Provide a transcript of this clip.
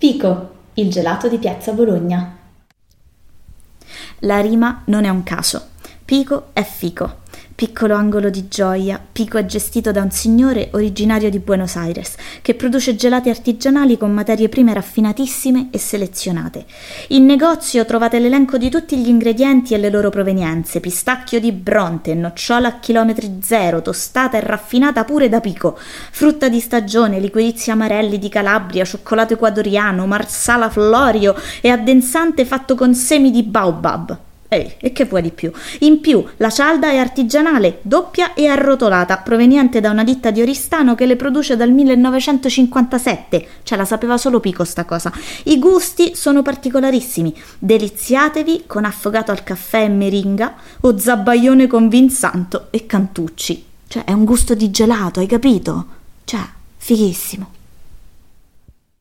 Pico, il gelato di Piazza Bologna. La rima non è un caso. Pico è fico. Piccolo angolo di gioia, Pico è gestito da un signore originario di Buenos Aires che produce gelati artigianali con materie prime raffinatissime e selezionate. In negozio trovate l'elenco di tutti gli ingredienti e le loro provenienze: pistacchio di Bronte, nocciola a chilometri zero, tostata e raffinata pure da Pico, frutta di stagione, liquirizi amarelli di Calabria, cioccolato ecuadoriano, marsala florio e addensante fatto con semi di baobab. Ehi, e che vuoi di più? In più, la cialda è artigianale, doppia e arrotolata, proveniente da una ditta di Oristano che le produce dal 1957. Cioè, la sapeva solo Pico sta cosa. I gusti sono particolarissimi. Deliziatevi con affogato al caffè e meringa o zabaione con vinsanto e cantucci. Cioè, è un gusto di gelato, hai capito? Cioè, fighissimo.